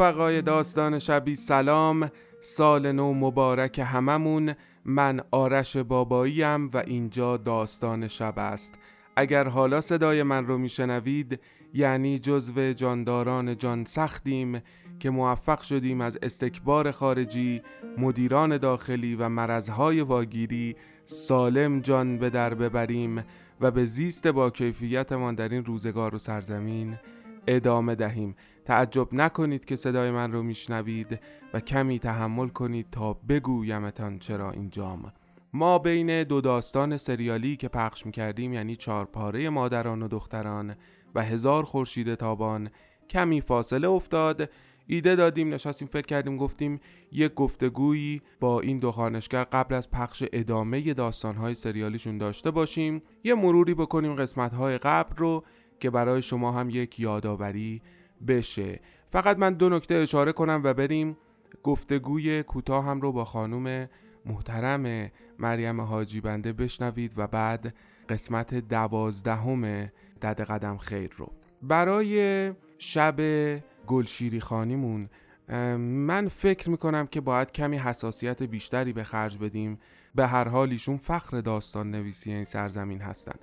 رفقای داستان شبی سلام سال نو مبارک هممون. من آرش باباییم و اینجا داستان شب است. اگر حالا صدای من رو میشنوید یعنی جزو جانداران جان سختیم که موفق شدیم از استکبار خارجی مدیران داخلی و مرزهای واگیری سالم جان به در ببریم و به زیست با کیفیتمان در این روزگار و سرزمین ادامه دهیم. تعجب نکنید که صدای من رو میشنوید و کمی تحمل کنید تا بگویمتان چرا اینجام ما بین دو داستان سریالی که پخش می‌کردیم یعنی چارپاره مادران و دختران و هزار خورشید تابان کمی فاصله افتاد. ایده دادیم نشستیم فکر کردیم گفتیم یک گفتگویی با این دو خانشگر قبل از پخش ادامه داستانهای سریالیشون داشته باشیم. یه مروری بکنیم قسمتهای قبل رو که برای شما هم یک یادآوری بشه. فقط من دو نکته اشاره کنم و بریم گفتگوی کوتاه هم رو با خانم محترم مریم حاجی بنده بشنوید و بعد قسمت دوازدهم دد قدم خیر رو. برای شب گلشیری خانیمون من فکر می‌کنم که باید کمی حساسیت بیشتری به خرج بدیم. به هر حال ایشون فخر داستان نویسی این سرزمین هستن.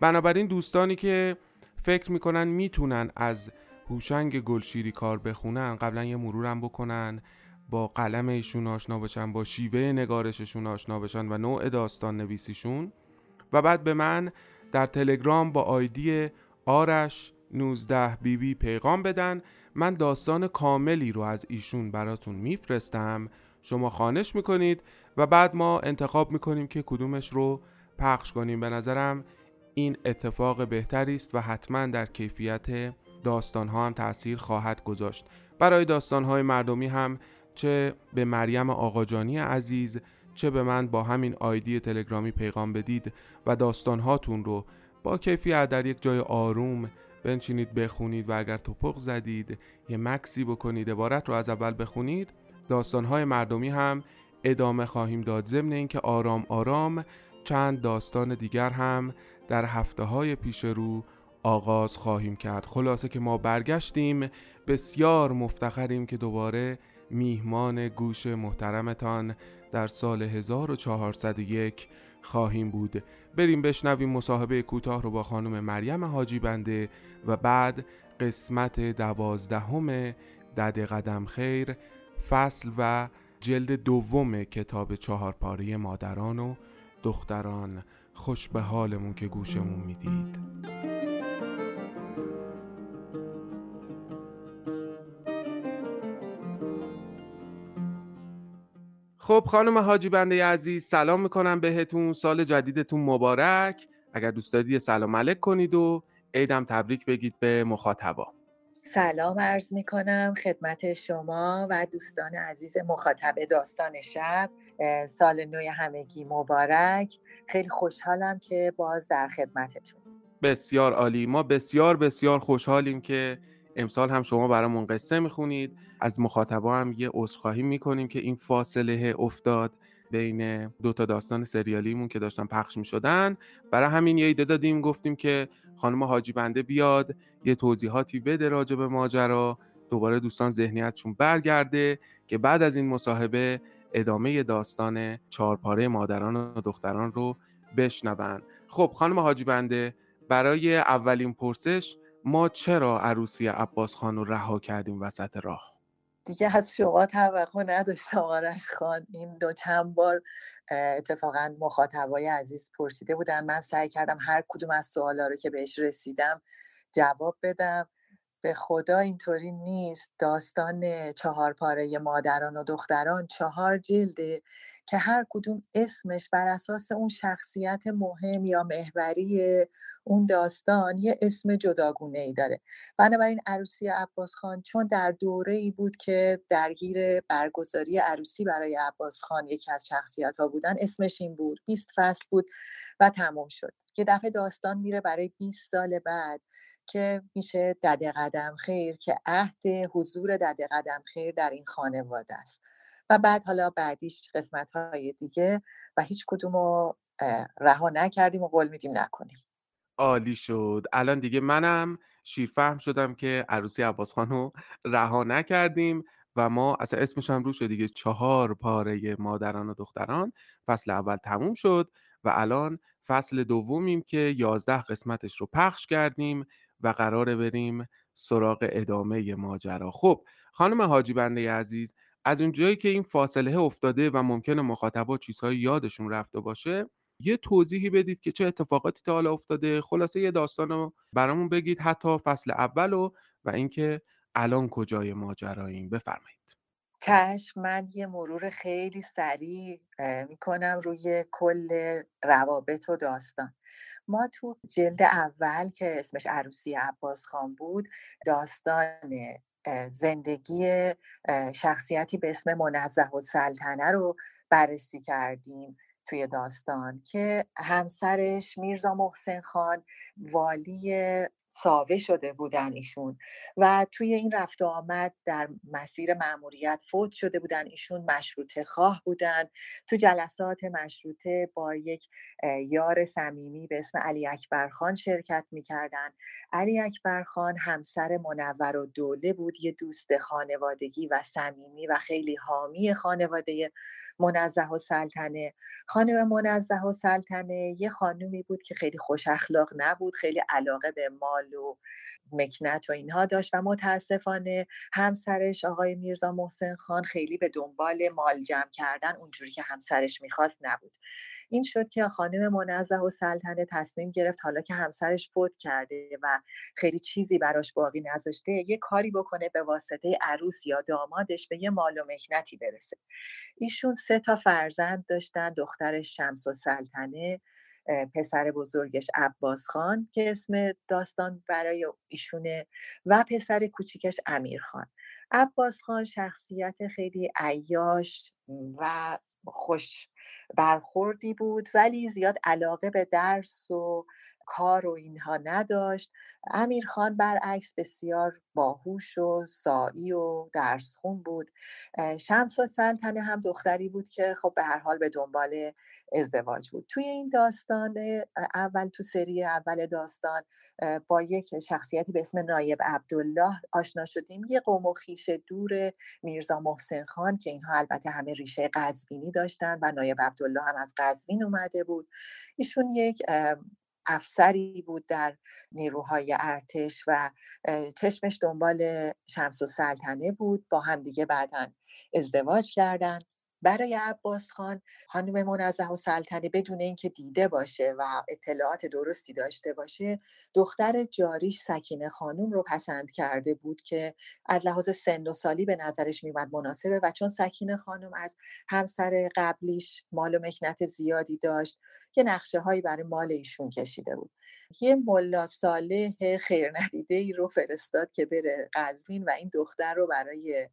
بنابراین دوستانی که فکر می‌کنن می‌تونن از هوشنگ گلشیری کار بخونن قبلا یه مرورم بکنن با قلم ایشون آشنا بشن با شیوه نگارششون آشنا بشن و نوع داستان نویسیشون. و بعد به من در تلگرام با آیدی آرش 19 بی بی پیغام بدن. من داستان کاملی رو از ایشون براتون میفرستم. شما خانش می‌کنید و بعد ما انتخاب می‌کنیم که کدومش رو پخش کنیم. به نظرم این اتفاق بهتری است و حتما در کیفیت داستان ها هم تاثیر خواهد گذاشت. برای داستان های مردمی هم چه به مریم آقاجانی عزیز چه به من با همین آیدی تلگرامی پیغام بدید و داستان هاتون رو با کیفیت در یک جای آروم بنشینید بخونید و اگر توپق زدید یه مکسی بکنید عبارت رو از اول بخونید. داستانهای مردمی هم ادامه خواهیم داد. ضمن اینکه آرام آرام چند داستان دیگر هم در هفته های پیش رو آغاز خواهیم کرد. خلاصه که ما برگشتیم بسیار مفتخریم که دوباره میهمان گوش محترمتان در سال 1401 خواهیم بود. بریم بشنویم مصاحبه کوتاه رو با خانم مریم حاجی بنده و بعد قسمت دوازدهم دد قدم خیر فصل و جلد دوم کتاب چهارپاره مادران و دختران. خوش به حالمون که گوشمون می‌دید. خب خانم حاجی بنده عزیز سلام می‌کنم بهتون. سال جدیدتون مبارک. اگر دوست دارید سلام علیک کنید و عیدم تبریک بگید به مخاطبا. سلام عرض می کنم خدمت شما و دوستان عزیز مخاطب داستان شب. سال نو همگی مبارک. خیلی خوشحالم که باز در خدمتتون. بسیار عالی. ما بسیار بسیار خوشحالیم که امسال هم شما برامون قصه می‌خونید. از مخاطبا هم یه عذرخواهی می‌کنیم که این فاصله افتاد بین دو تا داستان سریالیمون که داشتن پخش می‌شدن. برای همین یه ایده دادیم گفتیم که خانم حاجی بنده بیاد یه توضیحاتی بده راجع به ماجرا. دوباره دوستان ذهنیتشون برگرده که بعد از این مصاحبه ادامه داستان چهارپاره مادران و دختران رو بشنون. خب خانم حاجی بنده برای اولین پرسش ما چرا عروسی عباس خان رو رها کردیم وسط راه؟ دیگه از شما توقع نداشتم. آرش خان این دو چند بار اتفاقا مخاطبای عزیز پرسیده بودن. من سعی کردم هر کدوم از سوالا رو که بهش رسیدم جواب بدم. به خدا اینطوری نیست. داستان چهار پاره مادران و دختران چهار جلده که هر کدوم اسمش بر اساس اون شخصیت مهم یا محوری اون داستان یه اسم جداگونه ای داره. بنابراین عروسی عباس خان چون در دوره ای بود که درگیر برگزاری عروسی برای عباس خان یکی از شخصیت ها بودن اسمش این بود 20 فصل بود و تمام شد. که دفعه داستان میره برای 20 سال بعد. که میشه دد قدم خیر که عهد حضور دد قدم خیر در این خانواده است. و بعد حالا بعدیش قسمت های دیگه و هیچ کدوم رها نکردیم و قول میدیم نکنیم. عالی شد. الان دیگه منم شیرفهم شدم که عروسی عباس رو رها نکردیم و ما اصلا اسمش هم رو دیگه چهار پاره مادران و دختران. فصل اول تموم شد و الان فصل دومیم که یازده قسمتش رو پخش کردیم. و قراره بریم سراغ ادامه ماجرا. خب خانم حاجی بنده عزیز از اونجایی که این فاصله افتاده و ممکنه مخاطبا چیزهای یادشون رفته باشه یه توضیحی بدید که چه اتفاقاتی تا حالا افتاده. خلاصه یه داستان رو برامون بگید حتی فصل اول و و اینکه الان کجای ماجراییم. بفرمایید. چشم من یه مرور خیلی سریع می‌کنم روی کل روابط و داستان. ما تو جلد اول که اسمش عروسی عباس خان بود داستان زندگی شخصیتی به اسم منزه و سلطنه رو بررسی کردیم توی داستان که همسرش میرزا محسن خان والی ساوه شده بودن ایشون و توی این رفت و آمد در مسیر مأموریت فوت شده بودن ایشون مشروطه خواه بودن. تو جلسات مشروطه با یک یار صمیمی به اسم علی اکبر خان شرکت می‌کردن. علی اکبر خان همسر منور و دوله بود یه دوست خانوادگی و صمیمی و خیلی حامی خانواده منزه و سلطنه. خانم منزه و سلطنه یه خانومی بود که خیلی خوش اخلاق نبود خیلی علاقه به مال و مکنت و اینها داشت و متاسفانه همسرش آقای میرزا محسن خان خیلی به دنبال مال جمع کردن اونجوری که همسرش می‌خواست نبود. این شد که خانم منزه و سلطنه تصمیم گرفت حالا که همسرش فوت کرده و خیلی چیزی براش باقی نذاشته یه کاری بکنه به واسطه عروس یا دامادش به یه مال و مکنتی برسه. ایشون سه تا فرزند داشتن دخترش شمس و سلطنه پسر بزرگش عباس خان که اسم داستان برای ایشونه و پسر کوچیکش امیر خان. عباس خان شخصیت خیلی عیاش و خوش برخوردی بود ولی زیاد علاقه به درس و کار و اینها نداشت. امیر خان برعکس بسیار باهوش و سایی و درس خون بود شمس سلطنه هم دختری بود که خب به هر حال به دنبال ازدواج بود. توی این داستان اول تو سری اول داستان با یک شخصیتی به اسم نایب عبدالله آشنا شدیم. یه قوم و خیش دور میرزا محسن خان که اینها البته همه ریشه قزوینی داشتن و نایب عبدالله هم از قزوین اومده بود. ایشون یک افسری بود در نیروهای ارتش و چشمش دنبال شمس و سلطنه بود با همدیگه بعدا ازدواج کردن. برای عباس خان خانم منزه و سلطنه بدون اینکه دیده باشه و اطلاعات درستی داشته باشه دختر جاریش سکینه خانوم رو پسند کرده بود که از لحاظ سن و سالی به نظرش میومد مناسبه و چون سکینه خانوم از همسر قبلیش مال و مکنت زیادی داشت که نقشه هایی برای مال ایشون کشیده بود. یه ملا صالح خیر ندیده ای رو فرستاد که بره قزوین و این دختر رو برای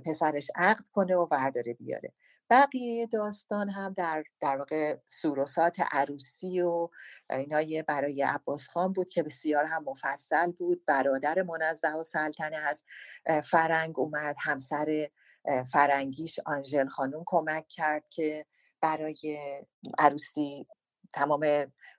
پسرش عقد کنه و ورداره بیاره. بقیه داستان هم در در واقع سوروسات عروسی و اینا برای عباس خان بود که بسیار هم مفصل بود. برادر منزه و سلطنه از فرنگ اومد. همسر فرنگیش آنژل خانوم کمک کرد که برای عروسی تمام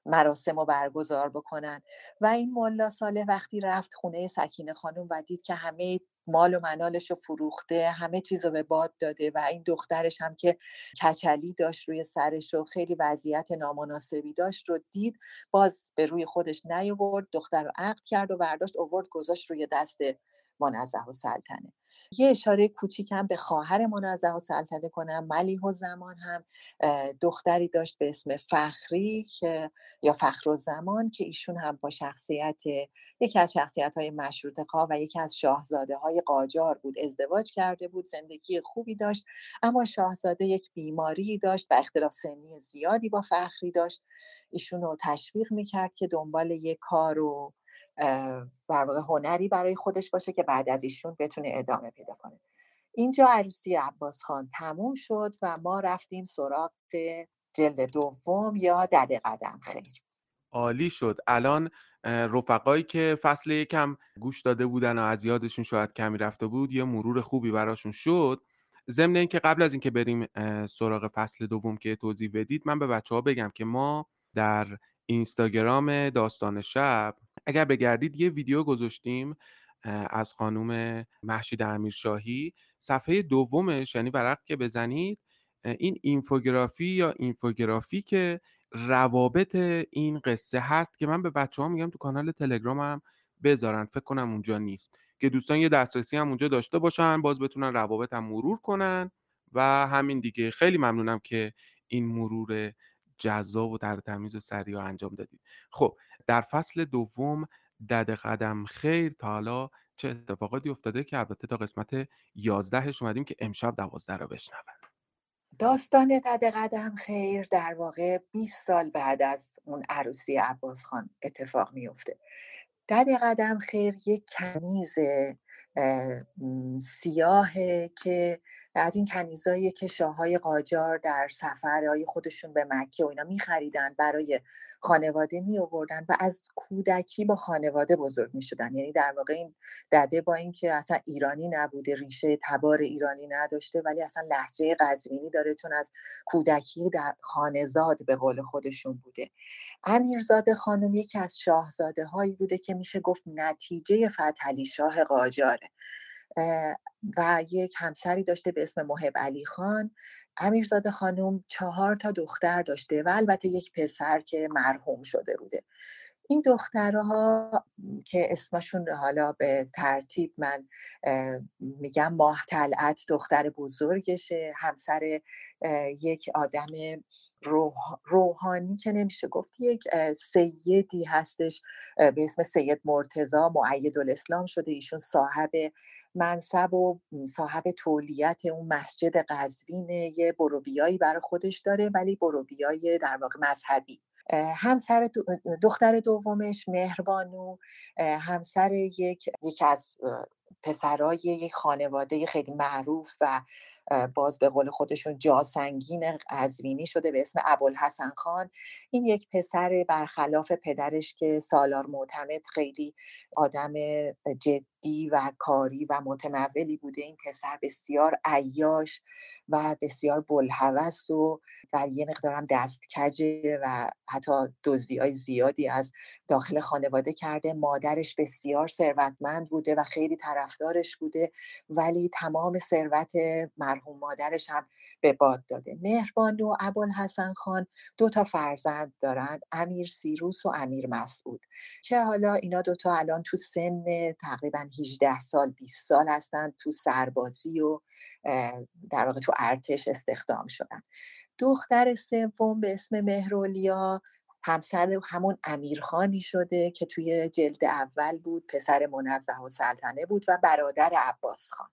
مراسم رو برگزار بکنن. و این ملا ساله وقتی رفت خونه سکینه خانم و دید که همه مال و منالش رو فروخته همه چیز رو به باد داده و این دخترش هم که کچلی داشت روی سرش و خیلی وضعیت نامناسبی داشت رو دید باز به روی خودش نیاورد دختر رو عقد کرد و برداشت اوورد گذاشت روی دست منزه و سلطنه. یه اشاره کوچیکم به خواهر منزه و سلطنه کنم ملیح و زمان هم دختری داشت به اسم فخری که یا فخر و زمان که ایشون هم با شخصیت یکی از شخصیت های مشروط و یکی از شاهزاده های قاجار بود. ازدواج کرده بود زندگی خوبی داشت اما شاهزاده یک بیماری داشت و اختلاف سنی زیادی با فخری داشت. ایشون رو تشویق می‌کرد که دنبال یک کار و در واقع هنری برای خودش باشه که بعد از ایشون بتونه ادامه پیدا کنه. اینجا عروسی عباس خان تموم شد و ما رفتیم سراغ جلد دوم یا دد قدم. خیر. عالی شد. الان رفقایی که فصل یکم گوش داده بودن و از یادشون شاید کمی رفته بود یه مرور خوبی براشون شد. ضمن اینکه قبل از اینکه بریم سراغ فصل دوم که توضیح بدید من به بچه ها بگم که ما در اینستاگرام داستان شب اگر بگردید یه ویدیو گذاشتیم از خانم محشید امیرشاهی. صفحه دومش یعنی ورق که بزنید این اینفوگرافی یا اینفوگرافی که روابط این قصه هست که من به بچه ها میگم تو کانال تلگرامم بذارن فکر کنم اونجا نیست. که دوستان یه دسترسی هم اونجا داشته باشن باز بتونن روابط هم مرور کنن. و همین دیگه. خیلی ممنونم که این مرور جذاب و در تمیز و سریع انجام دادید. خب در فصل دوم دد قدم خیر تا حالا چه اتفاقاتی افتاده که البته تا قسمت 11 اومدیم که امشب 12 رو بشنون. داستان دد قدم خیر در واقع 20 سال بعد از اون عروسی عباس خان اتفاق میفته دد قدم خیر یک کنیز سیاهه که از این کنیزایی که شاههای قاجار در سفرهای خودشون به مکه و اینا میخریدن برای خانواده می آوردن و از کودکی با خانواده بزرگ می شدن یعنی در واقع این دده با اینکه اصلا ایرانی نبوده ریشه تبار ایرانی نداشته ولی اصلا لحجه قزوینی داره چون از کودکی در خانزاد به قول خودشون بوده. امیرزاده خانم یکی از شاهزاده هایی بوده که میشه گفت نتیجه فتحعلی شاه قاجاره و یک همسری داشته به اسم محب علی خان. امیرزاده خانم چهار تا دختر داشته و البته یک پسر که مرحوم شده بوده. این دخترها که اسمشون حالا به ترتیب من میگم ماه طلعت دختر بزرگشه. همسر یک آدم روحانی که نمیشه گفت یک سیدی هستش به اسم سید مرتزا معید الاسلام شده. ایشون صاحب منصب و صاحب تولیت اون مسجد قزوین یه بروبیایی برای خودش داره ولی بروبیای در واقع مذهبی. همسر دختر دومش مهربانو همسر یک یکی از پسرای یک خانواده خیلی معروف و باز به قول خودشون جاسنگین قزوینی شده به اسم ابوالحسن خان. این یک پسر برخلاف پدرش که سالار معتمد خیلی آدم جد و کاری و متمولی بوده. این پسر بسیار عیاش و بسیار بلحوث و و یه مقدارم دستکجه و حتی دزدی های زیادی از داخل خانواده کرده. مادرش بسیار ثروتمند بوده و خیلی طرفدارش بوده ولی تمام ثروت مرحوم مادرش هم به باد داده. مهربان و ابوالحسن خان دو تا فرزند دارند امیر سیروس و امیر مسعود. که حالا اینا دوتا الان تو سن تقریبا 18 سال 20 سال هستن تو سربازی و در واقع تو ارتش استخدام شدن. دختر سوم به اسم مهرولیا همسر همون امیرخانی شده که توی جلد اول بود پسر منزه و سلطنه بود و برادر عباس خان.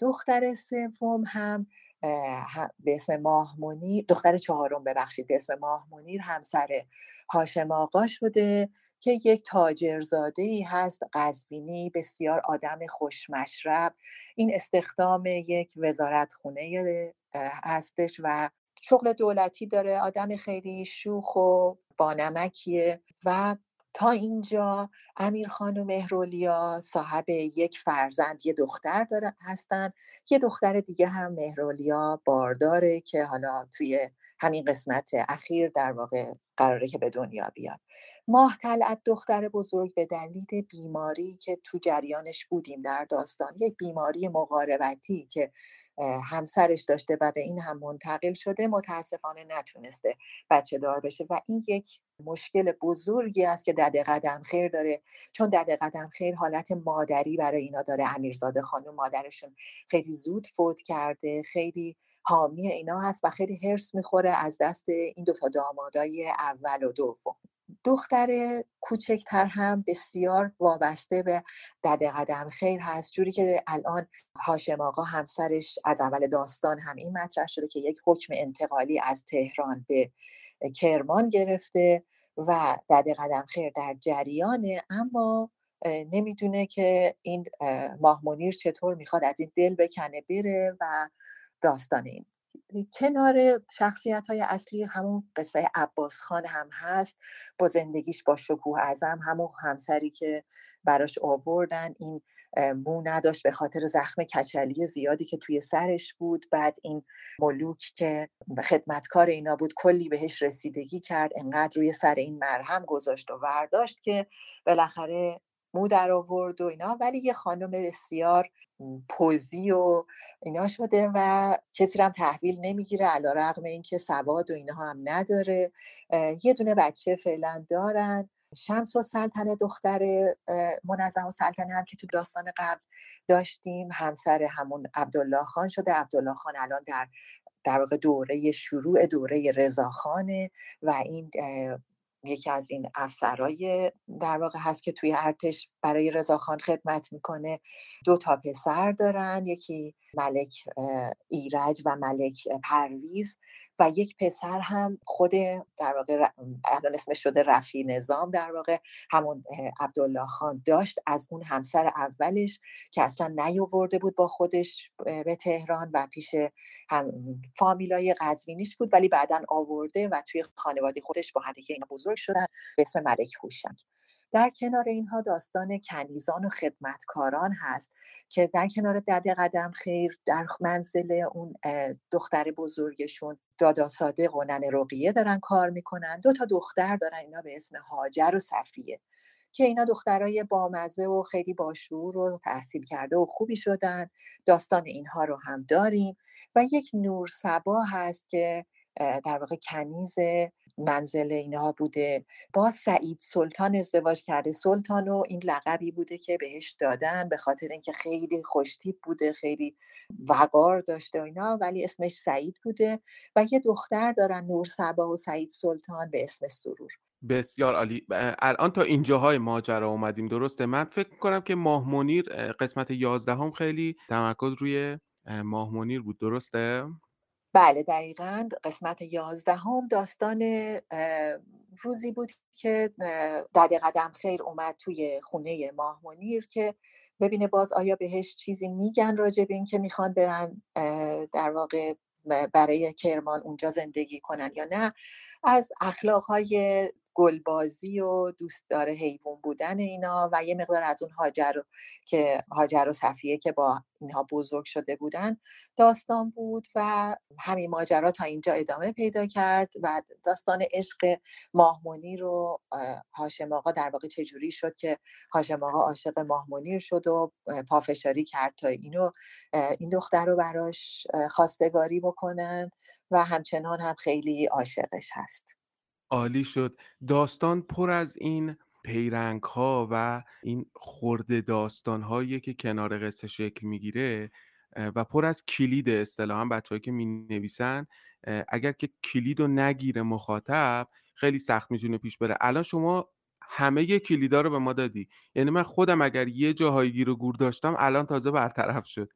دختر سوم هم به اسم ماهمونی دختر چهارم ببخشید به اسم ماهمونیر همسر هاشم آقا شده که یک تاجرزاده ای هست قزبینی بسیار آدم خوشمشرب. این استخدام یک وزارت خونه هستش و شغل دولتی داره. آدم خیلی شوخ و بانمکیه و تا اینجا امیرخان و مهرولیا صاحب یک فرزند یه دختر داره هستن. یه دختر دیگه هم مهرولیا بارداره که حالا توی همین قسمت اخیر در واقع قراره که به دنیا بیاد. ماه طلعت دختر بزرگ به دلیل بیماری که تو جریانش بودیم در داستان یک بیماری مقاربتی که همسرش داشته و به این هم منتقل شده متاسفانه نتونسته بچه دار بشه و این یک مشکل بزرگی است که دده قدم خیر داره. چون دده قدم خیر حالت مادری برای اینا داره. امیرزاده خانم مادرشون خیلی زود فوت کرده خیلی حامی اینا هست و خیلی هرس می‌خوره از دست این دوتا دامادای اول و دوم. دختر کوچکتر هم بسیار وابسته به دده قدم خیر هست. جوری که الان هاشم آقا همسرش از اول داستان هم این مطرح شده که یک حکم انتقالی از تهران به کرمان گرفته و دده قدم خیر در جریانه. اما نمی‌دونه که این ماه منیر چطور می‌خواد از این دل بکنه بره و داستان این. کنار شخصیت های اصلی همون قصه عباس خان هم هست با زندگیش با شکوه ازم همون همسری که براش آوردن این مو نداشت به خاطر زخم کچلی زیادی که توی سرش بود. بعد این ملوک که خدمتکار اینا بود کلی بهش رسیدگی کرد انقدر روی سر این مرهم گذاشت و ورداشت که بالاخره مو در آورد و اینا ولی یه خانم بسیار پوزی و اینا شده و کسی هم تحویل نمی‌گیره علا رقم اینکه سواد و اینها هم نداره. یه دونه بچه فعلا دارن. شمس و سلطنه دختر منظم و سلطنه هم که تو داستان قبل داشتیم همسر همون عبدالله خان شده. عبدالله خان الان در در واقع دوره شروع دوره رضاخانه و این یکی از این افسرای در واقع هست که توی ارتش برای رضاخان خدمت می‌کنه. دو تا پسر دارن یکی ملک ایرج و ملک پرویز و یک پسر هم خود در واقع الان اسمش شده رفی نظام در واقع. همون عبدالله خان داشت از اون همسر اولش که اصلا نیاورده بود با خودش به تهران و پیش هم فامیلای قزوینیش بود ولی بعدا آورده و توی خانواده خودش با که اینا بزرگ شدن. به اسم ملک هوشنگ. در کنار اینها داستان کنیزان و خدمتکاران هست که در کنار دد قدم خیر در منزل اون دختر بزرگشون دادا صادق و ننه رقیه دارن کار می‌کنن. دو تا دختر دارن اینا به اسم هاجر و صفیه که اینا دخترای بامزه و خیلی باشور و تحصیل کرده و خوبی شدن. داستان اینها رو هم داریم و یک نور سبا هست که در واقع کنیز منزل اینها بوده. با سعید سلطان ازدواج کرده. سلطان و این لقبی بوده که بهش دادن به خاطر اینکه خیلی خوشتیب بوده خیلی وقار داشته و اینا ولی اسمش سعید بوده و یه دختر دارن نور سبا و سعید سلطان به اسم سرور. بسیار عالی. الان تا اینجاهای ماجرا اومدیم درسته؟ من فکر کنم که ماه منیر قسمت یازدهم خیلی تمرکز روی ماه منیر بود. درسته؟ بله دقیقا قسمت یازدهم داستان روزی بود که دد قدم خیر اومد توی خونه ماه منیر که ببینه باز آیا بهش چیزی میگن راجع به این که می‌خوان برن در واقع برای کرمان اونجا زندگی کنن یا نه. از اخلاقهای گلبازی و دوست داره حیوان بودن اینا و یه مقدار از اون هاجر که هاجر و صفیه که با اینها بزرگ شده بودن داستان بود و همین ماجرا تا اینجا ادامه پیدا کرد و داستان عشق ماهمونی رو هاشم آقا در واقع چجوری شد که هاشم آقا عاشق ماهمونیر شد و پافشاری کرد تا اینو این دختر رو براش خواستگاری بکنن و همچنان هم خیلی عاشقش هست. عالی شد. داستان پر از این ها و این خورده داستان‌هایی که کنار قصه شکل می‌گیره و پر از کلید اصطلاحا بچه‌هایی که نویسن اگر که کلید رو نگیره مخاطب خیلی سخت می‌تونه پیش بره. الان شما همه کلیدا رو به ما دادی. یعنی من خودم اگر یه جاهایی گیر و گور داشتم الان تازه برطرف شد.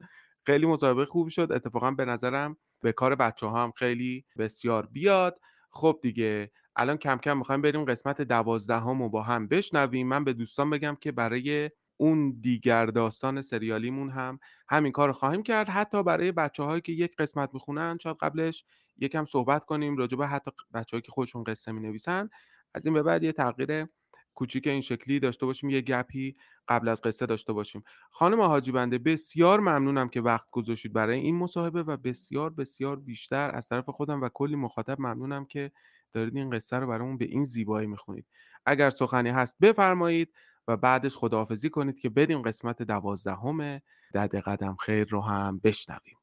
خیلی مسابقه خوب شد. اتفاقا به نظرم به کار بچه‌ها هم خیلی بسیار بیاد. خب دیگه الان کم کم می‌خوایم بریم قسمت دوازدهم رو با هم بشنویم. من به دوستان بگم که برای اون دیگر داستان سریالیمون هم همین کار خواهیم کرد. حتی برای بچه هایی که یک قسمت می‌خونن شاید قبلش یکم صحبت کنیم راجع به حتی بچه هایی که خودشون قصه می نویسن از این به بعد یه تغییر کوچیک این شکلی داشته باشیم یه گپی قبل از قصه داشته باشیم. خانم حاجی بنده بسیار ممنونم که وقت گذاشتید برای این مصاحبه و بسیار بسیار بیشتر از طرف خودم و کلی مخاطب ممنونم که دارید این قصه رو برامون به این زیبایی می‌خونید. اگر سخنی هست بفرمایید و بعدش خداحافظی کنید که بریم قسمت دوازدهم دد قدم خیر رو هم بشنویم.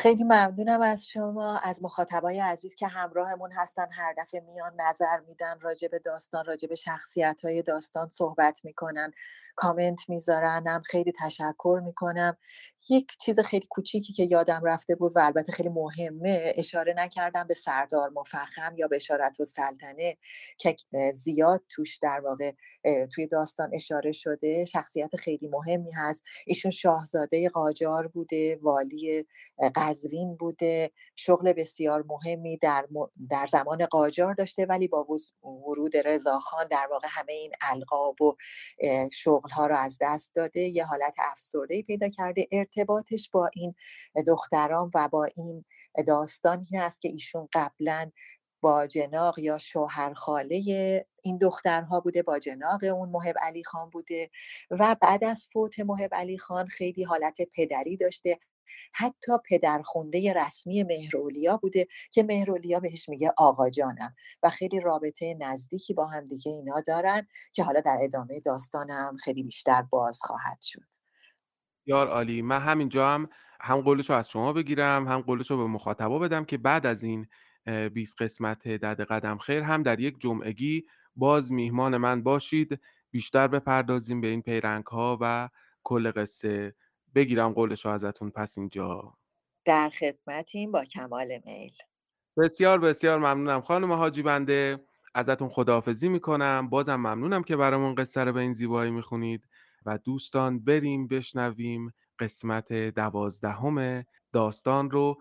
خیلی ممنونم از شما از مخاطبای عزیز که همراهمون هستن هر دفعه میان نظر میدن راجع به داستان راجع به شخصیت های داستان صحبت می‌کنن کامنت می‌ذارن هم خیلی تشکر می‌کنم. یک چیز خیلی کوچیکی که یادم رفته بود و البته خیلی مهمه اشاره نکردم به سردار مفخم یا بشارت و سلطنه که زیاد توش در واقع توی داستان اشاره شده. شخصیت خیلی مهمی هست. ایشون شاهزاده قاجار بوده والی قزوین بوده شغل بسیار مهمی در, در زمان قاجار داشته ولی با ورود رضاخان در واقع همه این القاب و شغل ها رو از دست داده. یه حالت افسرده پیدا کرده. ارتباطش با این دختران و با این داستان این است که ایشون قبلا باجناق یا شوهرخاله این دخترها بوده باجناق اون محب علی خان بوده. و بعد از فوت محب علی خان خیلی حالت پدری داشته. حتی پدرخونده رسمی مهرولیا بوده که مهرولیا بهش میگه آقا جانم و خیلی رابطه نزدیکی با هم دیگه اینا دارن که حالا در ادامه داستانم خیلی بیشتر باز خواهد شد. یار عالی من همینجا هم هم قولش رو از شما بگیرم هم قولش رو به مخاطبا بدم که بعد از این 20 قسمت دد قدم خیر هم در یک جمعگی باز میهمان من باشید. بیشتر بپردازیم به این پیرنگ ها و کل قصه بگیرم قولش رو ازتون پس اینجا. در خدمتیم با کمال میل. بسیار بسیار ممنونم. خانم حاجی بنده ازتون خداحافظی می‌کنم. بازم ممنونم که برامون قصه رو به این زیبایی می‌خونید. و دوستان بریم بشنویم قسمت دوازدهم داستان رو.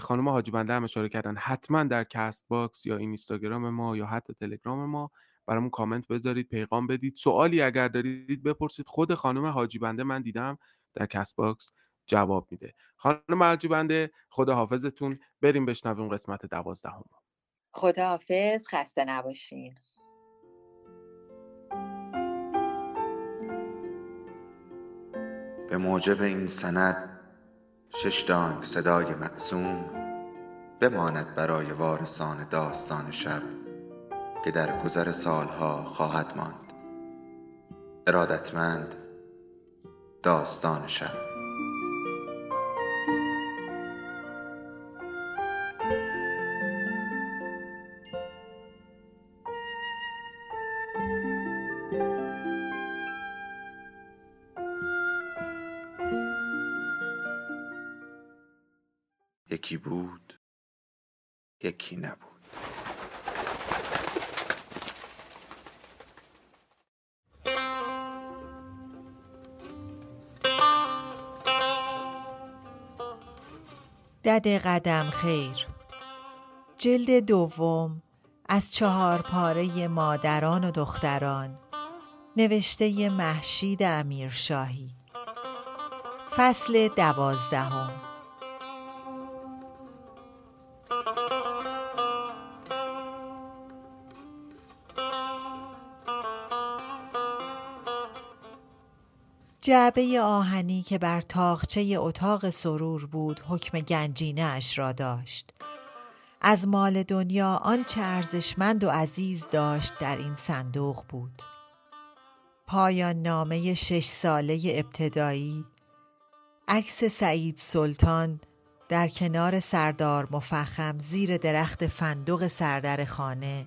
خانم حاجی بنده هم اشاره کردن حتما در کست باکس یا این اینستاگرام ما یا حتی تلگرام ما برامون کامنت بذارید پیغام بدید. سوالی اگر دارید بپرسید خود خانم حاجی بنده من دیدم در کست باکس جواب میده. خانم حاجی بنده خدا حافظتون بریم بشنویم قسمت دوازدهم خدا حافظ خسته نباشین. به موجب این سند شش دانگ صدای معصوم بماند برای وارثان داستان شب که در گذر سالها خواهد ماند. ارادتمند داستان شب یکی بود یکی نبود. دد قدم خیر. جلد دوم از چهار پاره مادران و دختران نوشته محشید امیرشاهی. فصل دوازدهم. جعبه آهنی که بر تاخچه اتاق سرور بود حکم گنجینه اش را داشت. از مال دنیا آنچه ارزشمند و عزیز داشت در این صندوق بود. پایان نامه شش ساله ابتدایی عکس سعید سلطان در کنار سردار مفخم زیر درخت فندق سردر خانه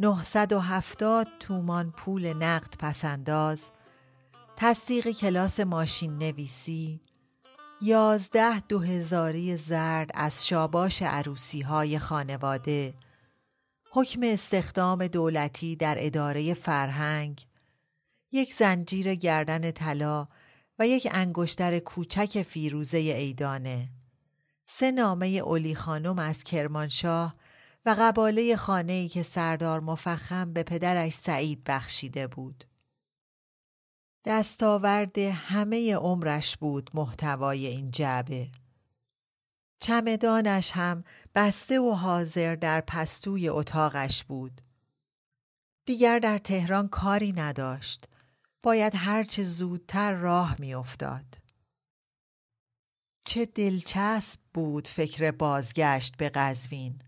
970 تومان پول نقد پسنداز تصدیق کلاس ماشین نویسی یازده دو هزاری زرد از شاباش عروسی های خانواده حکم استخدام دولتی در اداره فرهنگ یک زنجیر گردن طلا و یک انگشتر کوچک فیروزه ایدانه. سه نامه اولی خانم از کرمانشاه و قباله خانه‌ای که سردار مفخم به پدرش سعید بخشیده بود. دستاورد همه عمرش بود محتوای این جعبه. چمدانش هم بسته و حاضر در پستوی اتاقش بود. دیگر در تهران کاری نداشت. باید هرچه زودتر راه میافتاد. چه دلچسب بود فکر بازگشت به قزوین.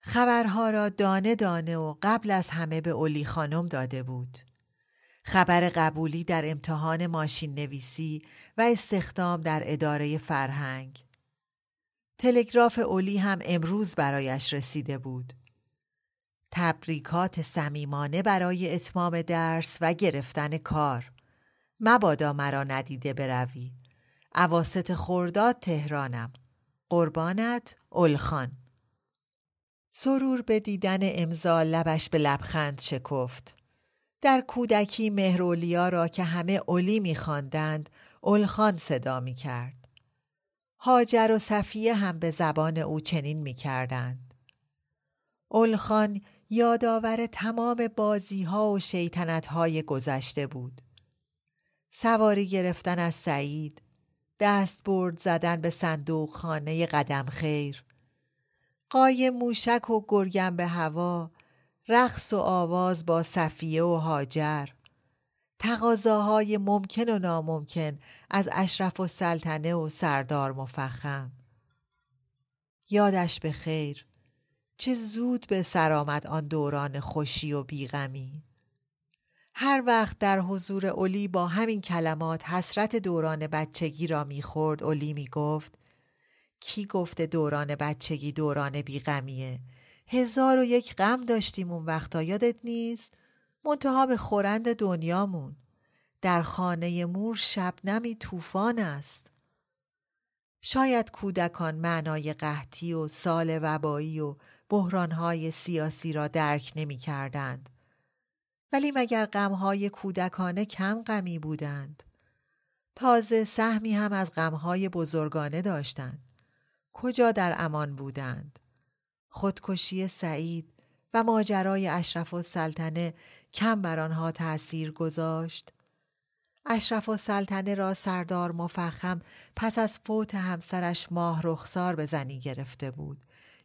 خبرها را دانه دانه و قبل از همه به اولی خانم داده بود. خبر قبولی در امتحان ماشین نویسی و استخدام در اداره فرهنگ. تلگراف اولی هم امروز برایش رسیده بود. تبریکات صمیمانه برای اتمام درس و گرفتن کار. مبادا مرا ندیده بروی. عواست خورداد تهرانم. قربانت اولخان. سرور به دیدن امضا لبش به لبخند شکفت. در کودکی مهرولیا را که همه اولی میخواندند اولخان صدا می کرد. هاجر و صفیه هم به زبان او چنین می کردند. اولخان یادآور تمام بازی ها و شیطنت های گذشته بود. سواری گرفتن از سعید، دست برد زدن به صندوق خانه قدم خیر، قای موشک و گرگم به هوا رقص و آواز با صفیه و هاجر تقاضاهای ممکن و ناممکن از اشرف و سلطنه و سردار مفخم. یادش به خیر. چه زود به سر آمد آن دوران خوشی و بیغمی. هر وقت در حضور اولی با همین کلمات حسرت دوران بچگی را می‌خورد اولی می‌گفت کی گفته دوران بچگی دوران بیغمیه؟ هزار و یک غم داشتیم اون وقتا یادت نیست منتها به خورند دنیامون در خانه مور شبنمی طوفان است شاید کودکان معنای قحطی و سال وبایی و بحرانهای سیاسی را درک نمی کردند. ولی مگر غمهای کودکانه کم غمی بودند؟ تازه سهمی هم از غمهای بزرگانه داشتند. کجا در امان بودند؟ خودکشی سعید و ماجرای اشرف و سلطنه کم بر آنها تأثیر گذاشت؟ اشرف و سلطنه را سردار مفخم پس از فوت همسرش ماه رخسار به زنی گرفته بود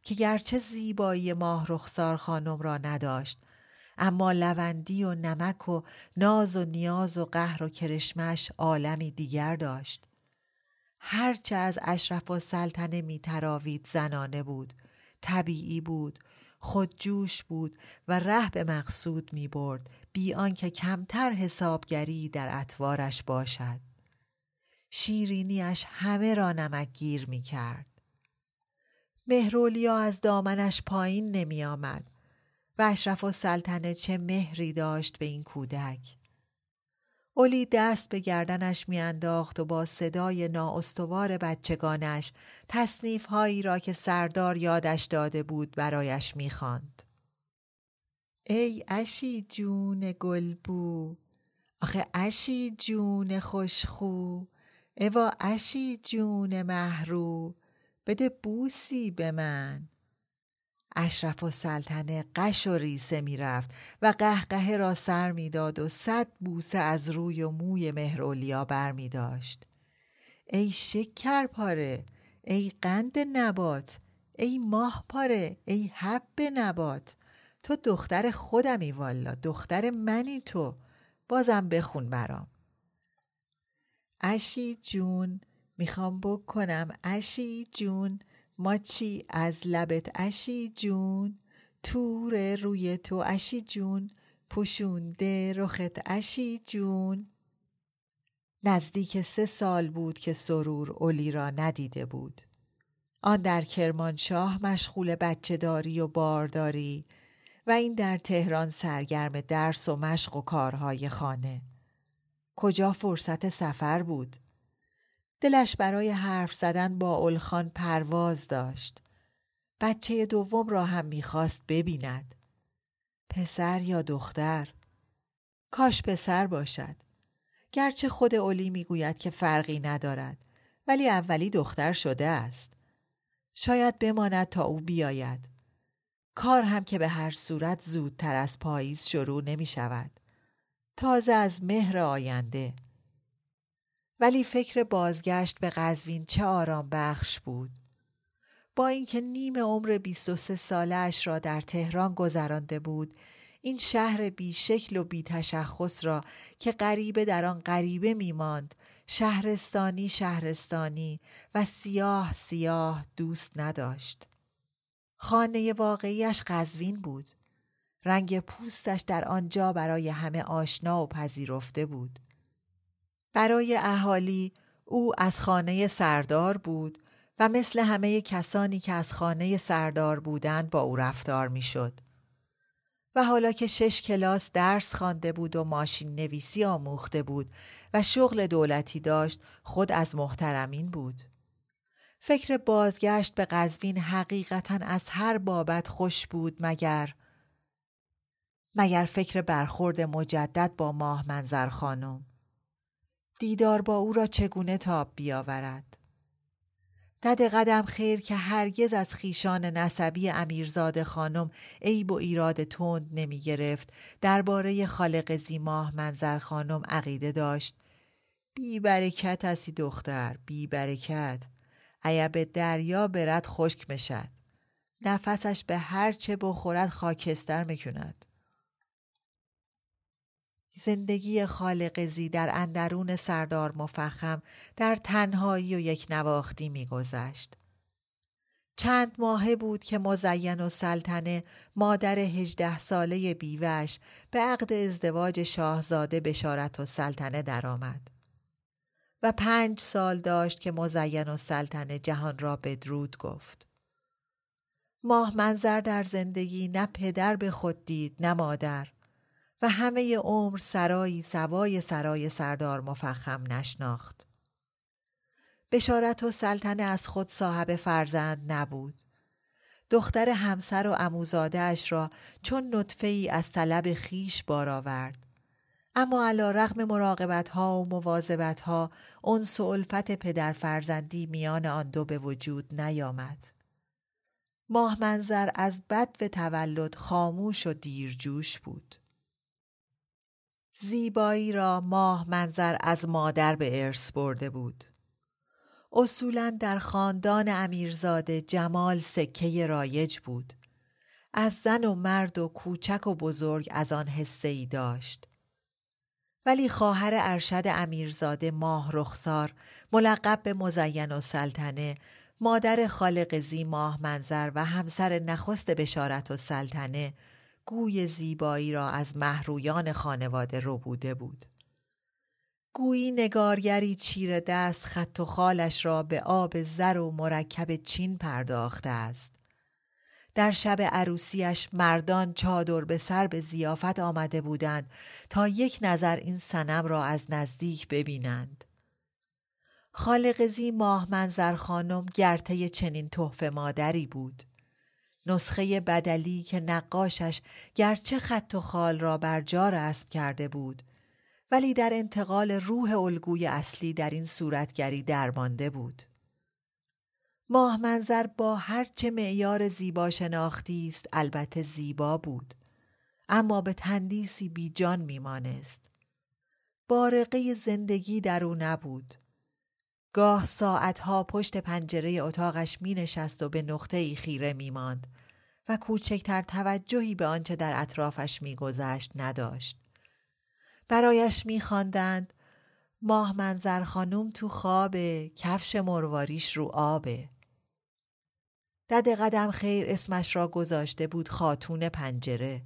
که گرچه زیبایی ماه رخسار خانم را نداشت اما لوندی و نمک و ناز و نیاز و قهر و کرشمش عالمی دیگر داشت هرچه از اشرف و سلطنه می تراوید زنانه بود طبیعی بود خودجوش بود و ره به مقصود می برد بی آنکه کمتر حسابگری در اطوارش باشد. شیرینیش همه را نمکگیر می کرد. مهرولیا از دامنش پایین نمی آمد و اشرف و سلطنه چه مهری داشت به این کودک؟ اولی دست به گردنش میانداخت و با صدای نااستوار بچگانش تصنیف هایی را که سردار یادش داده بود برایش می‌خواند. ای اشی جون گلبو آخه اشی جون خوشخو اوا اشی جون محرو بده بوسی به من اشرف و سلطنه قش و ریسه می‌رفت و قهقه را سر می‌داد و صد بوسه از روی و موی مهرولیا بر می داشت. ای شکر پاره ای قند نبات ای ماه پاره ای حب نبات. تو دختر خودمی والا دختر منی تو. بازم بخون برام. اشی جون می‌خوام بکنم اشی جون. ماچی از لبت اشی جون؟ تور روی تو اشی جون پوشونده رخت اشی جون. نزدیک سه سال بود که سرور اولی را ندیده بود. آن در کرمانشاه مشغول بچه داری و بارداری و این در تهران سرگرم درس و مشق و کارهای خانه. کجا فرصت سفر بود؟ دلش برای حرف زدن با اولخان پرواز داشت. بچه دوم را هم می‌خواست ببیند. پسر یا دختر؟ کاش پسر باشد. گرچه خود اولی می‌گوید که فرقی ندارد ولی اولی دختر شده است. شاید بماند تا او بیاید. کار هم که به هر صورت زودتر از پاییز شروع نمی شود. تازه از مهر آینده. ولی فکر بازگشت به قزوین چه آرام بخش بود. با اینکه نیم عمر 23 سالش را در تهران گذرانده بود این شهر بیشکل و بیتشخص را که غریبه در آن غریبه میماند شهرستانی شهرستانی و سیاه سیاه دوست نداشت. خانه واقعیش قزوین بود. رنگ پوستش در آنجا برای همه آشنا و پذیرفته بود. برای اهالی او از خانه سردار بود و مثل همه کسانی که از خانه سردار بودند با او رفتار می‌شد. و حالا که شش کلاس درس خوانده بود و ماشین نویسی آموخته بود و شغل دولتی داشت خود از محترمین بود. فکر بازگشت به قزوین حقیقتا از هر بابت خوش بود مگر مگر فکر برخورد مجدد با ماه منظر خانم. دیدار با او را چگونه تاب بیاورد؟ دد قدم خیر که هرگز از خیشان نسبی امیرزاده خانم عیب و ایراد تند نمی گرفت. درباره خالق زیماه منظر خانم عقیده داشت. بی برکت هستی دختر بی برکت. به دریا برد خشک مشد نفسش به هر چه بخورد خاکستر می‌کند زندگی خالقزی در اندرون سردار مفخم در تنهایی و یک نواختی میگذشت چند ماهه بود که مزین و سلطنه مادر هجده ساله بیوش به عقد ازدواج شاهزاده بشارت و سلطنه درآمد. و پنج سال داشت که مزین و سلطنه جهان را بدرود گفت. ماه منظر در زندگی نه پدر به خود دید نه مادر و همه عمر سرایی سوای سرای سردار مفخم نشناخت. بشارت و سلطنه از خود صاحب فرزند نبود. دختر همسر و اش را چون نطفه ای از طلب خیش بار آورد. اما علا رغم مراقبت ها و مواظبت ها انس و الفت پدر فرزندی میان آن دو به وجود نیامد. ماه منظر از بد و تولد خاموش و دیرجوش بود. زیبایی را ماه منظر از مادر به ارث برده بود. اصولا در خاندان امیرزاده جمال سکه رایج بود. از زن و مرد و کوچک و بزرگ از آن حسه ای داشت. ولی خواهر ارشد امیرزاده ماه رخسار ملقب به مزین و سلطنه مادر خالق زی ماه منظر و همسر نخست بشارت و سلطنه گوی زیبایی را از محرویان خانواده رو بوده بود. گویی نگارگری چیر دست خط و خالش را به آب زر و مرکب چین پرداخته است. در شب عروسیش مردان چادر به سر به زیافت آمده بودند تا یک نظر این سنم را از نزدیک ببینند. خالقزی ماه منظر خانم گرته چنین تحفه مادری بود. نسخه بدلی که نقاشش گرچه خط و خال را بر جا رسم کرده بود ولی در انتقال روح الگوی اصلی در این صورتگری درمانده بود. ماه منظر با هرچه معیار زیبا شناختی است البته زیبا بود اما به تندیسی بی جان میمانست. بارقه زندگی در او نبود. گاه ساعتها پشت پنجره اتاقش می نشست و به نقطه ای خیره می ماند و کوچکتر توجهی به آنچه در اطرافش میگذشت نداشت. برایش میخواندند ماه منظر خانوم تو خوابه کفش مرواریش رو آبه. دد قدم خیر اسمش را گذاشته بود خاتون پنجره.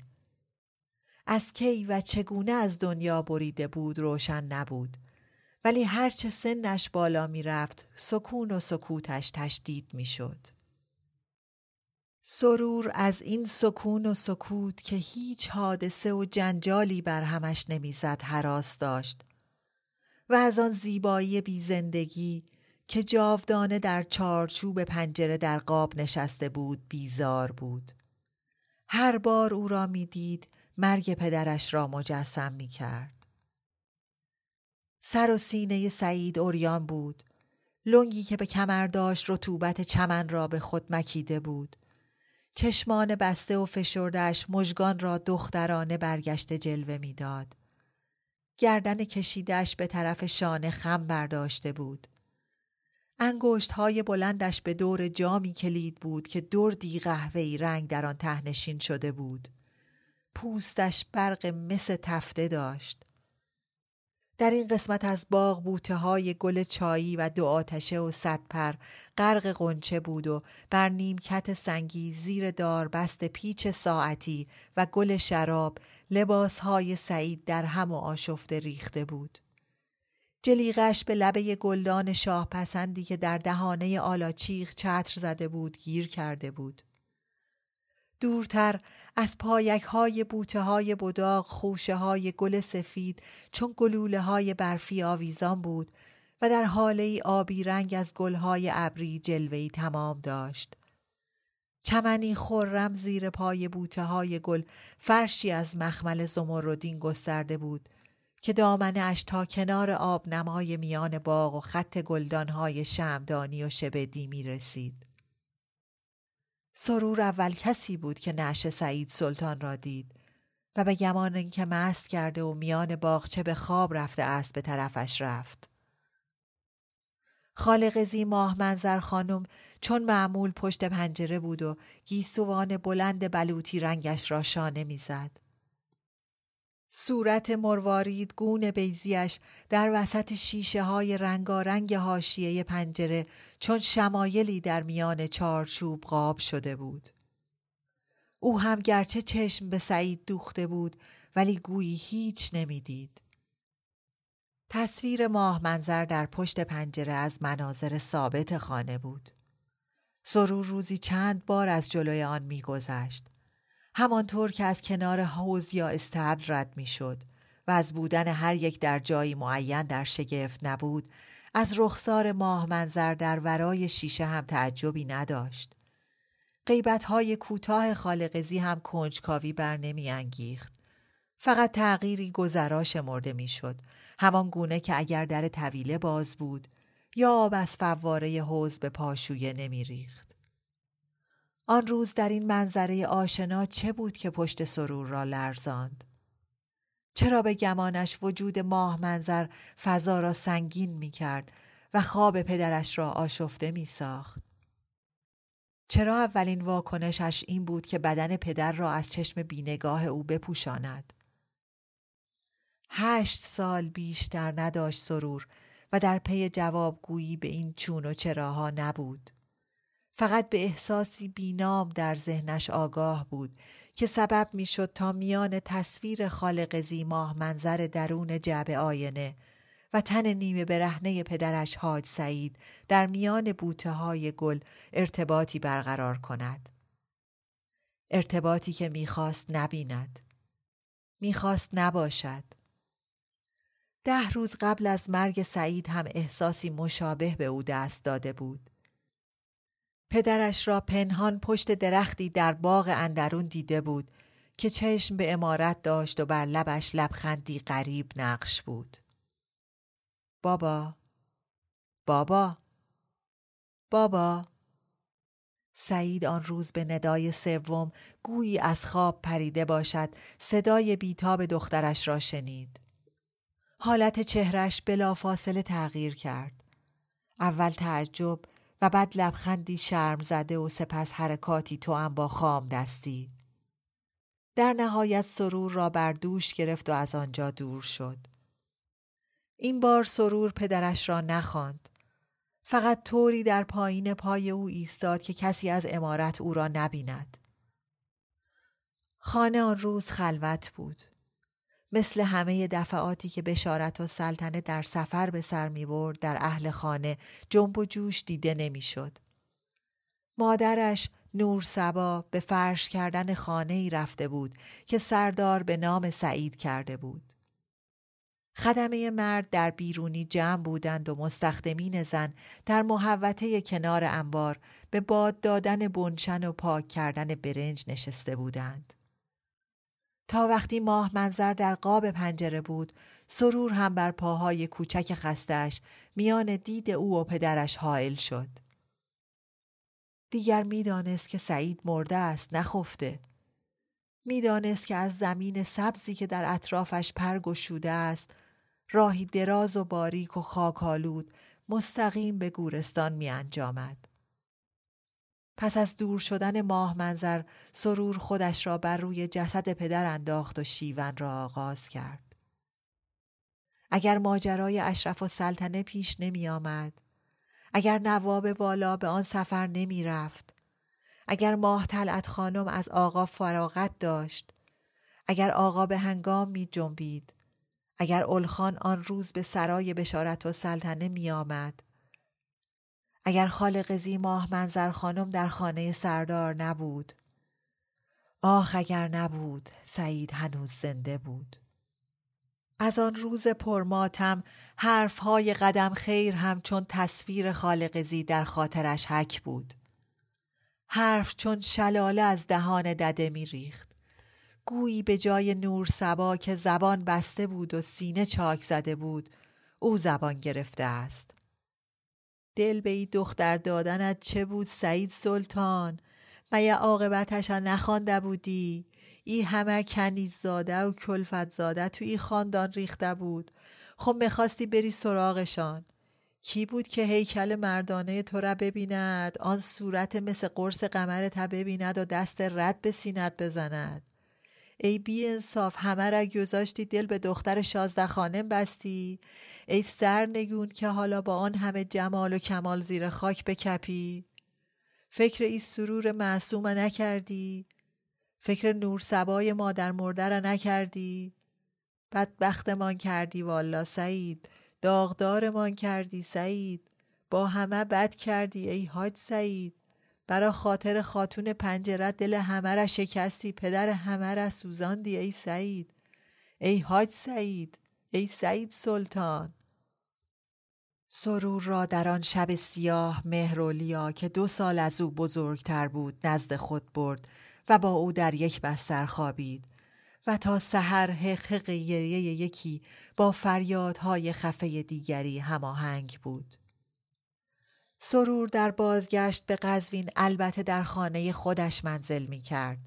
از کی و چگونه از دنیا بریده بود روشن نبود. ولی هرچه سنش بالا می‌رفت سکون و سکوتش تشدید می‌شد. سرور از این سکون و سکوت که هیچ حادثه و جنجالی بر همش نمی‌زد حراس داشت و از آن زیبایی بی زندگی که جاودانه در چارچوب پنجره در قاب نشسته بود بیزار بود. هر بار او را می‌دید مرگ پدرش را مجسم می کرد. سر و سینه سعید اوریان بود. لنگی که به کمر داشت رطوبت چمن را به خود مکیده بود. چشمان بسته و فشردش مژگان را دخترانه برگشته جلوه می‌داد. گردن کشیدش به طرف شانه خم برداشته بود. انگشت های بلندش به دور جامی کلید بود که دردی قهوه‌ای رنگ در آن تهنشین شده بود. پوستش برق مس تفته داشت. در این قسمت از باغ بوته های گل چایی و دو آتشه و پر غرق قنچه بود و بر نیمکت سنگی زیر دار بست پیچ ساعتی و گل شراب لباس های سعید در هم و آشفته ریخته بود. جلیغش به لبه گلدان شاه پسندی که در دهانه آلاچیخ چتر زده بود گیر کرده بود. دورتر از پایک های بوته های بداغ خوشه های گل سفید چون گلوله های برفی آویزان بود و در حاله آبی رنگ از گلهای ابری جلوهی تمام داشت. چمنی خورم زیر پای بوته های گل فرشی از مخمل زمردین گسترده بود که دامنه اش تا کنار آب نمای میان باغ و خط گلدانهای شمدانی و شبدی می رسید. سرور اول کسی بود که نعش سعید سلطان را دید و به گمان اینکه مست کرده و میان باغچه به خواب رفته است به طرفش رفت. خالقزی ماه منظر خانم چون معمول پشت پنجره بود و گیسوان بلند بلوطی رنگش را شانه می‌زد. صورت مروارید گون بیزیش در وسط شیشه های رنگارنگ هاشیه پنجره چون شمایلی در میان چارچوب قاب شده بود. او هم گرچه چشم به سعید دوخته بود ولی گویی هیچ نمی‌دید. تصویر ماه منظر در پشت پنجره از مناظر ثابت خانه بود. سرور روزی چند بار از جلوی آن میگذشت. همانطور که از کنار حوز یا استبل رد می‌شد و از بودن هر یک در جایی معین در شگفت نبود از رخسار ماه منظر در ورای شیشه هم تعجبی نداشت. قیبت های کوتاه خالقزی هم کنجکاوی بر نمی انگیخت. فقط تغییری گذرا شمرده می‌شد همان گونه که اگر در طویله باز بود یا آب از فواره حوز به پاشویه نمی ریخت. آن روز در این منظره آشنا چه بود که پشت سرور را لرزاند؟ چرا به گمانش وجود ماه منظر فضا را سنگین می کرد و خواب پدرش را آشفته می ساخت؟ چرا اولین واکنشش این بود که بدن پدر را از چشم بینگاه او بپوشاند؟ هشت سال بیشتر نداشت سرور و در پی جوابگویی به این چون و چراها نبود. فقط به احساسی بینام در ذهنش آگاه بود که سبب می‌شد تا میان تصویر خالق ماه منظر درون جعبه آینه و تن نیمه برهنه پدرش حاج سعید در میان بوته های گل ارتباطی برقرار کند. ارتباطی که می‌خواست نبیند. می‌خواست نباشد. ده روز قبل از مرگ سعید هم احساسی مشابه به او دست داده بود. پدرش را پنهان پشت درختی در باغ اندرون دیده بود که چشم به امارت داشت و بر لبش لبخندی غریب نقش بود. بابا بابا بابا سعید آن روز به ندای سوم گویی از خواب پریده باشد صدای بیتاب دخترش را شنید. حالت چهرش بلافاصله تغییر کرد. اول تعجب و بعد لبخندی شرم زده و سپس حرکاتی تو هم با خام دستی. در نهایت سرور را بر دوش گرفت و از آنجا دور شد. این بار سرور پدرش را نخواند. فقط طوری در پایین پای او ایستاد که کسی از امارت او را نبیند. خانه آن روز خلوت بود. مثل همه دفعاتی که بشارت و سلطنه در سفر به سر می برد در اهل خانه جنب و جوش دیده نمی‌شد. مادرش نور سبا به فرش کردن خانه ای رفته بود که سردار به نام سعید کرده بود. خدمه مرد در بیرونی جمع بودند و مستخدمین زن در محوطه کنار انبار به باد دادن بنشن و پاک کردن برنج نشسته بودند. تا وقتی ماه منظر در قاب پنجره بود سرور هم بر پاهای کوچک خستش میان دید او و پدرش حائل شد. دیگر می‌دانست که سعید مرده است نخفته. می‌دانست که از زمین سبزی که در اطرافش پرگشوده است راهی دراز و باریک و خاکالود مستقیم به گورستان می انجامد. پس از دور شدن ماه منظر سرور خودش را بر روی جسد پدر انداخت و شیون را آغاز کرد. اگر ماجرای اشرف و سلطنه پیش نمی آمد، اگر نواب والا به آن سفر نمی رفت، اگر ماه تلعت خانم از آقا فراغت داشت، اگر آقا به هنگام می جنبید، اگر اولخان آن روز به سرای بشارت و سلطنه می آمد، اگر خالق زی ماه منظر خانم در خانه سردار نبود. آخ اگر نبود سعید هنوز زنده بود. از آن روز پرماتم حرف های قدم خیر هم چون تصویر خالق زی در خاطرش حک بود. حرف چون شلاله از دهان دده می ریخت گویی به جای نور سبا که زبان بسته بود و سینه چاک زده بود او زبان گرفته است. دل به ای دختر دادنت چه بود سعید سلطان؟ میا عاقبتش نخوانده بودی؟ این همه کنیز زاده و کلفت زاده تو این خاندان ریخته بود. خب می‌خواستی بری سراغشان. کی بود که هیکل مردانه تو را ببیند؟ آن صورت مثل قرص قمرت ببیند و دست رد به سینت بزند. ای بی انصاف همه را گذاشتی دل به دختر شازده خانم بستی. ای سرنگون که حالا با آن همه جمال و کمال زیر خاک بکپی. فکر ای سرور معصوم نکردی. فکر نور سبای مادر مرده را نکردی. بدبختمان کردی والا سعید داغدارمان کردی سعید. با همه بد کردی ای حاج سعید. برا خاطر خاتون پنجرت دل همه را شکستی. پدر همه را سوزاندی ای سعید. ای حاج سعید. ای سعید سلطان. سرور را در آن شب سیاه مهرولیا که دو سال از او بزرگتر بود نزد خود برد و با او در یک بستر خوابید و تا سحر حق حق یکی با فریادهای خفه دیگری هماهنگ بود. سرور در بازگشت به قزوین البته در خانه خودش منزل می کرد.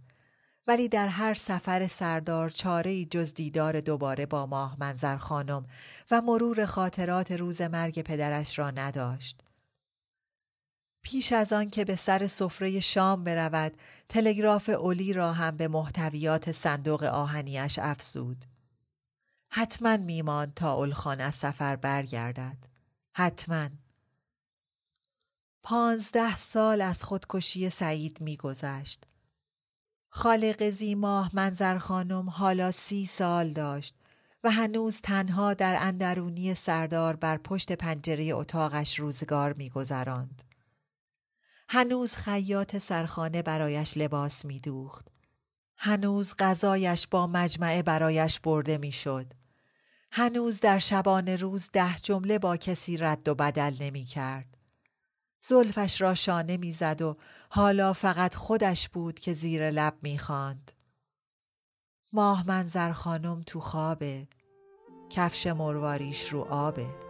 ولی در هر سفر سردار چاره جز دیدار دوباره با ماه منظر خانم و مرور خاطرات روز مرگ پدرش را نداشت. پیش از آن که به سر سفره شام برود تلگراف اولی را هم به محتویات صندوق آهنیش افزود حتما میمان تا اولخان از سفر برگردد حتما پانزده سال از خودکشی سعید میگذشت خالق زیماه منظر خانم حالا سی سال داشت و هنوز تنها در اندرونی سردار بر پشت پنجره اتاقش روزگار میگذراند. هنوز خیاط سرخانه برایش لباس می دوخت. هنوز غذایش با مجمعه برایش برده می شد. هنوز در شبان روز ده جمله با کسی رد و بدل نمی کرد. زلفش را شانه می‌زد و حالا فقط خودش بود که زیر لب می‌خواند. ماه منظر خانم تو خوابه کفش مرواریش رو آبه